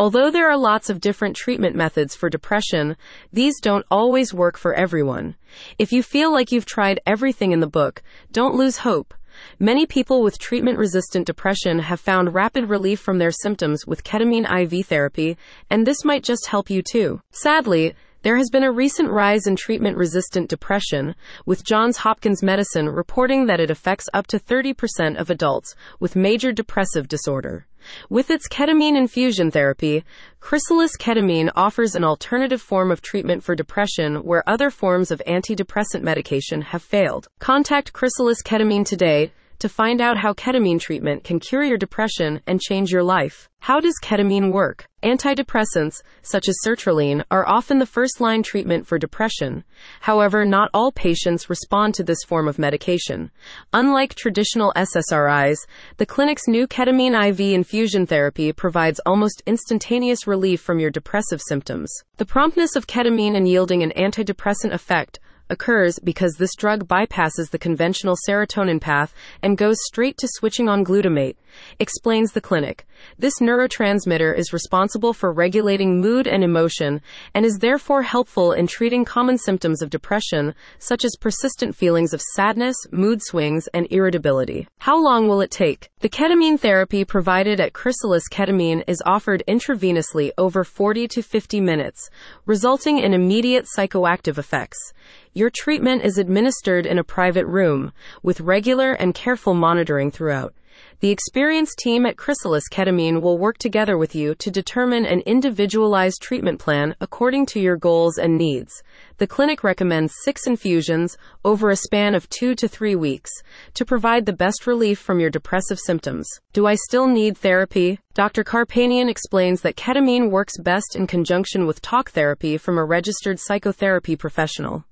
Although there are lots of different treatment methods for depression, these don't always work for everyone. If you feel like you've tried everything in the book, don't lose hope. Many people with treatment resistant depression have found rapid relief from their symptoms with ketamine IV therapy, and this might just help you too. Sadly, there has been a recent rise in treatment resistant depression, with Johns Hopkins Medicine reporting that it affects up to 30% of adults with major depressive disorder. With its ketamine infusion therapy, Chrysalis Ketamine offers an alternative form of treatment for depression where other forms of antidepressant medication have failed. Contact Chrysalis Ketamine today to find out how ketamine treatment can cure your depression and change your life. How does ketamine work? Antidepressants, such as sertraline, are often the first line treatment for depression. However, not all patients respond to this form of medication. Unlike traditional SSRIs, the clinic's new ketamine IV infusion therapy provides almost instantaneous relief from your depressive symptoms. The promptness of ketamine in yielding an antidepressant effect occurs because this drug bypasses the conventional serotonin path and goes straight to switching on glutamate, explains the clinic. This neurotransmitter is responsible for regulating mood and emotion and is therefore helpful in treating common symptoms of depression, such as persistent feelings of sadness, mood swings, and irritability. How long will it take? The ketamine therapy provided at Chrysalis Ketamine is offered intravenously over 40 to 50 minutes, resulting in immediate psychoactive effects. Your treatment is administered in a private room with regular and careful monitoring throughout. The experienced team at Chrysalis Ketamine will work together with you to determine an individualized treatment plan according to your goals and needs. The clinic recommends six infusions over a span of two to three weeks to provide the best relief from your depressive symptoms. Do I still need therapy? Dr. Carpanian explains that ketamine works best in conjunction with talk therapy from a registered psychotherapy professional.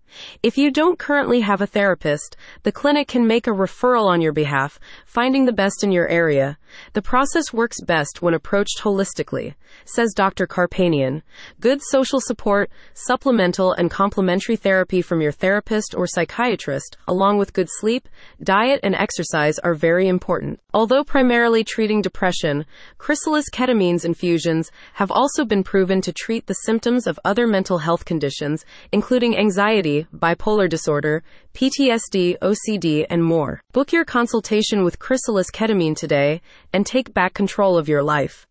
If you don't currently have a therapist, the clinic can make a referral on your behalf, finding the best in your area. The process works best when approached holistically, says Dr. Carpanian. Good social support, supplemental and complementary therapy from your therapist or psychiatrist, along with good sleep, diet, and exercise are very important. Although primarily treating depression, Chrysalis ketamine's infusions have also been proven to treat the symptoms of other mental health conditions, including bipolar disorder, PTSD, OCD, and more. Book your consultation with Chrysalis Ketamine today and take back control of your life.